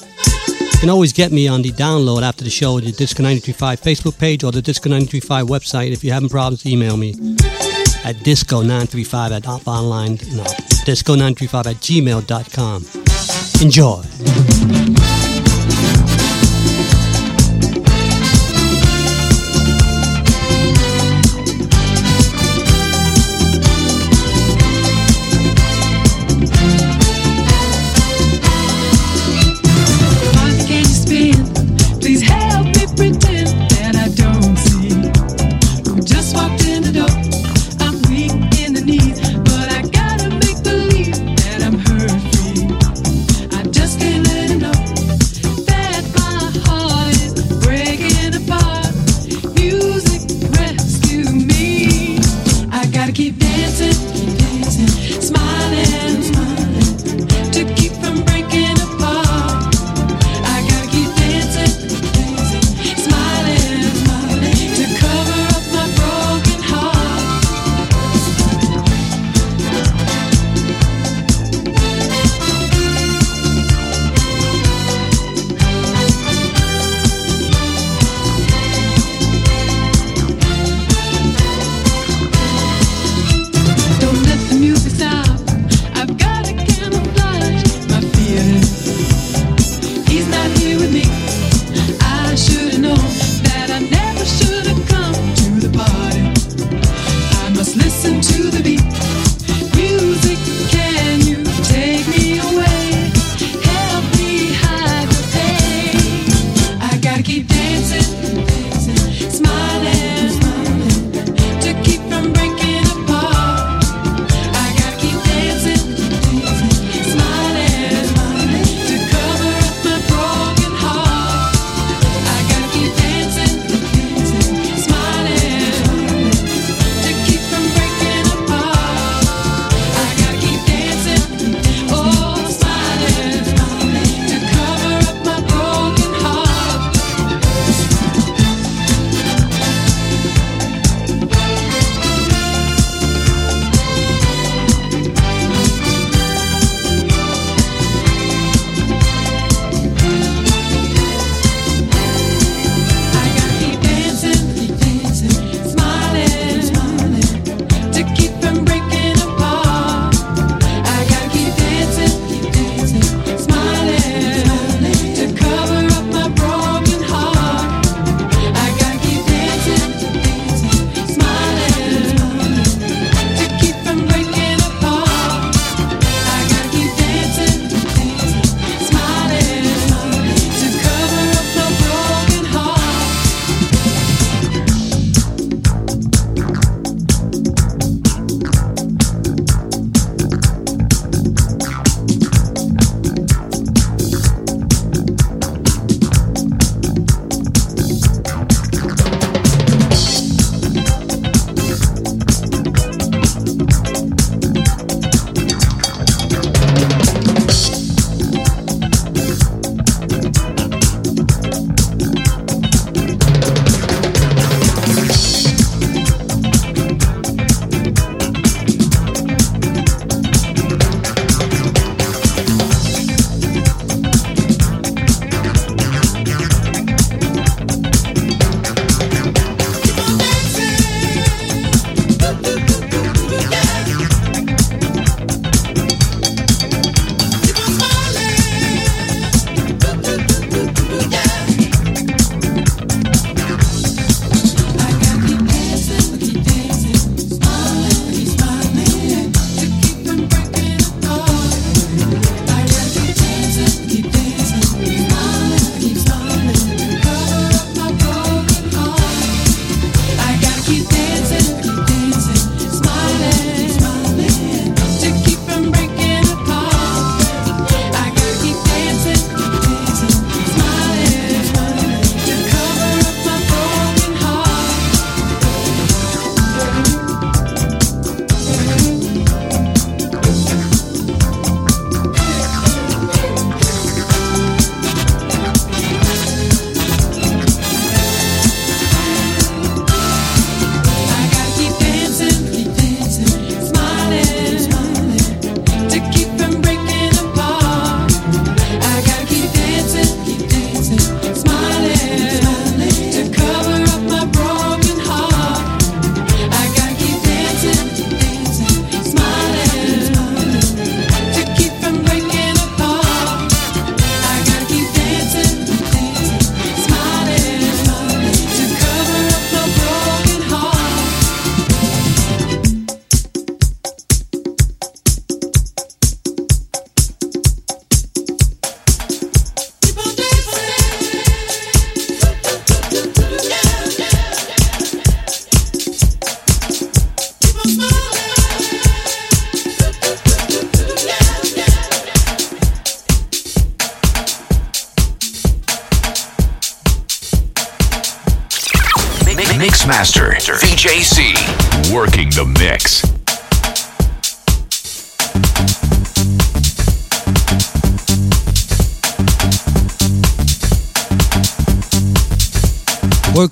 Speaker 2: You can always get me on the download after the show at the Disco 935 Facebook page or the Disco 935 website. If you're having problems, email me at disco935 at online, no, disco935 at gmail.com. Enjoy.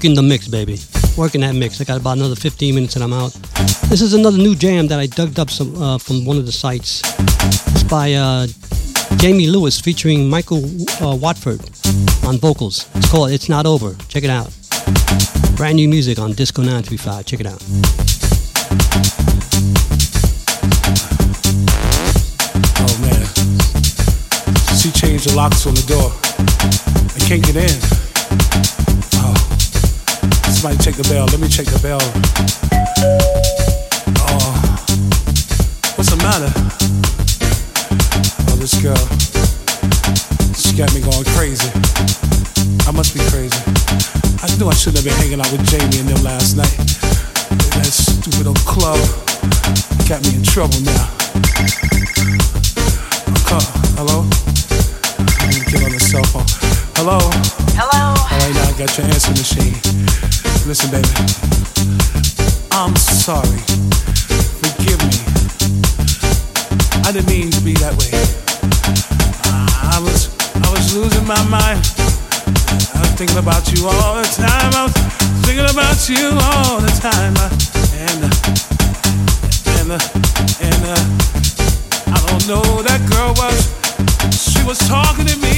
Speaker 4: Working the mix,
Speaker 2: baby. Working that mix. I got about another 15 minutes and I'm out. This is another new jam that I dug up some uh, from one of the sites. It's by uh, Jamie Lewis featuring Michael uh, Watford on vocals. It's called It's Not Over. Check it out. Brand new music on Disco 935. Check it out.
Speaker 12: Oh man. She changed the locks on the door. I can't get in. Somebody check the bell. Let me check the bell. Oh. What's the matter? Oh, this girl. She got me going crazy. I must be crazy. I knew I shouldn't have been hanging out with Jamie and them last night. That stupid old club got me in trouble now. Uh, hello? I'm gonna get on the cell phone. Hello?
Speaker 13: Hello?
Speaker 12: All right, now I got your answer machine. Listen, baby. I'm sorry. Forgive me. I didn't mean to be that way. I was, I was losing my mind. Thinking about you all the time. I was thinking about you all the time. And, and, and, I don't know that girl was. She was talking to me.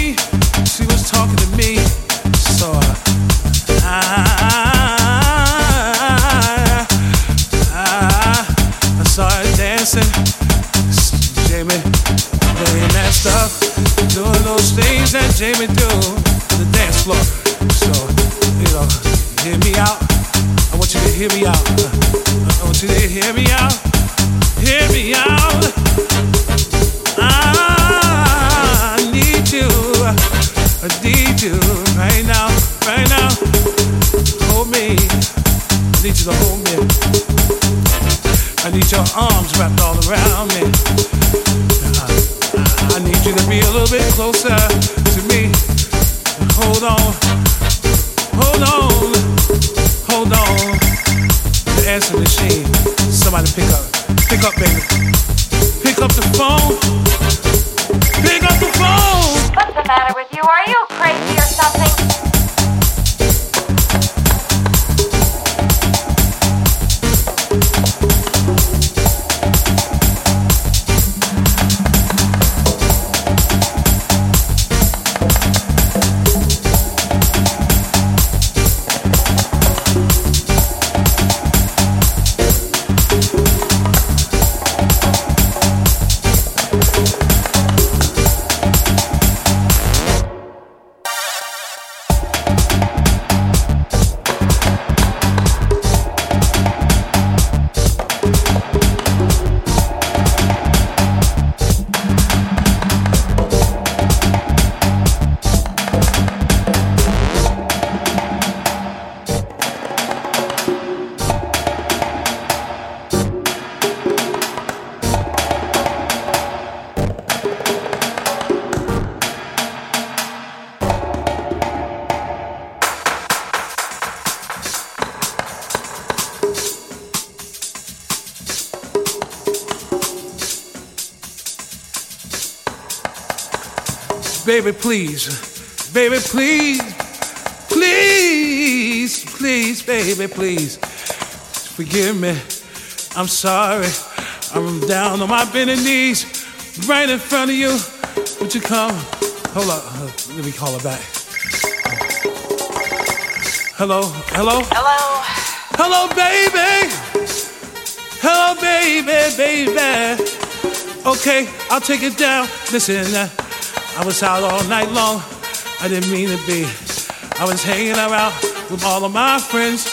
Speaker 12: Hold me. I need you to hold me. I need your arms wrapped all around me. I, I need you to be a little bit closer to me. Hold on. Hold on. Hold on. The answer machine. Somebody pick up. Pick up, baby. Pick up the phone. Pick up the phone.
Speaker 13: What's the matter with you? Are you crazy or something?
Speaker 12: Baby, please. Baby, please. Please, please, baby, please. Forgive me. I'm sorry. I'm down on my bending knees right in front of you. Would you come? Hold up. Let me call her back. Hello? Hello?
Speaker 13: Hello?
Speaker 12: Hello, baby. Hello, baby, baby. Okay, I'll take it down. Listen, uh, I was out all night long. I didn't mean to be. I was hanging around with all of my friends.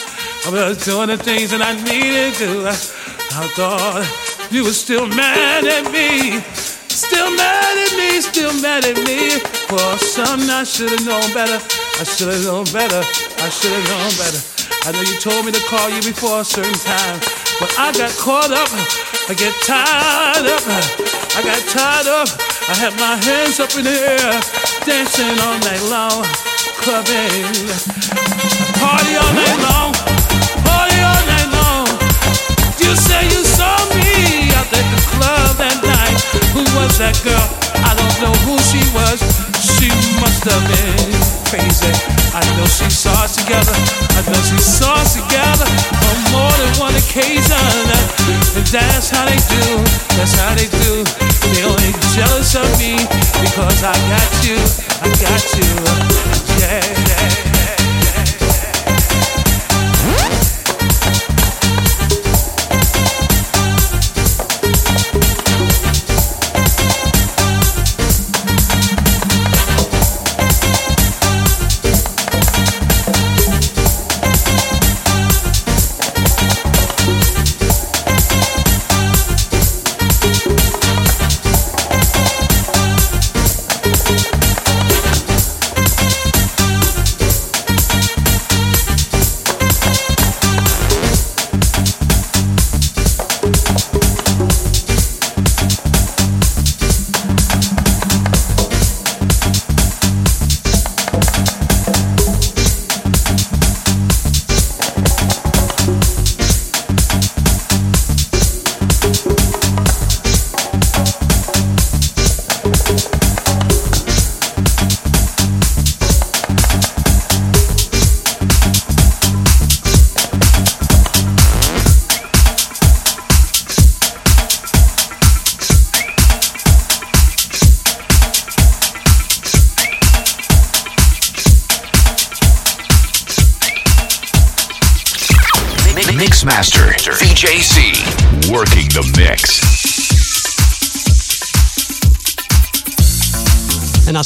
Speaker 12: I was doing the things that I needed to. I thought you were still mad at me. Still mad at me, still mad at me. For something I should have known better. I should have known better. I should have known better. I know you told me to call you before a certain time, but I got caught up. I get tied up. I got tied up. I have my hands up in the air, dancing all night long, clubbing. Party all night long, party all night long. You say you saw me out at the club that night. Who was that girl? I don't know who she was. She must have been crazy. I know she saw us together. I know she saw us together on more than one occasion. And that's how they do. That's how they do. They only jealous of me because I got you. I got you. Yeah, yeah, yeah.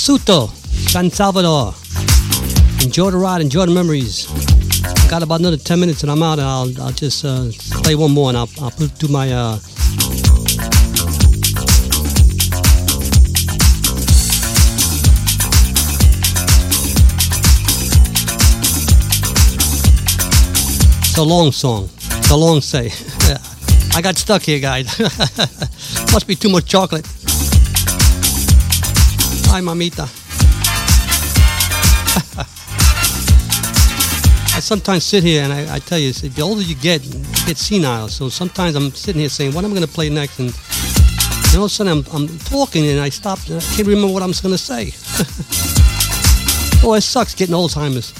Speaker 2: And San Salvador. Enjoy the ride, enjoy the memories. Got about another 10 minutes and I'm out and I'll, I'll just uh, play one more and I'll, I'll put, to my uh, It's a long song. It's a long say. I got stuck here, guys. Must be too much chocolate. Hi, mamita. I sometimes sit here and I, I tell you, the older you get, you get senile. So sometimes I'm sitting here saying, what am I going to play next? And then all of a sudden I'm, I'm talking and I stop. I can't remember what I'm going to say. oh, it sucks getting Alzheimer's.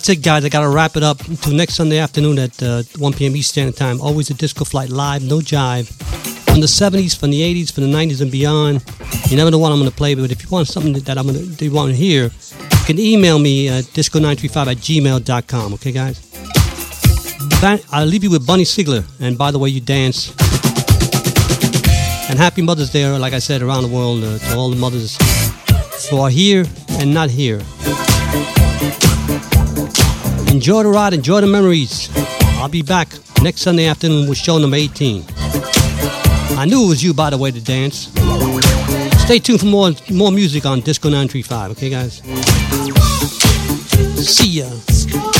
Speaker 2: That's it, guys. I got to wrap it up until next Sunday afternoon at uh, 1 p.m. East Standard Time. Always a disco flight live, no jive,
Speaker 3: from the 70s, from the 80s, from the 90s and beyond. You never know what I'm going to play, but if you want something that I'm going to, you want to hear, you can email me at disco935 at gmail.com. Okay, guys? I'll leave you with Bunny Sigler. And by the way, you dance. And happy Mother's Day, like I said, around the world uh, to all the mothers who are here and not here. Enjoy the ride, enjoy the memories. I'll be back next Sunday afternoon with show number 18. I knew it was you, by the way, to dance. Stay tuned for more more music on Disco 935, okay, guys? See ya.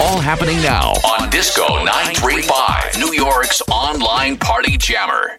Speaker 1: All happening now on Disco 935, New York's online party jammer.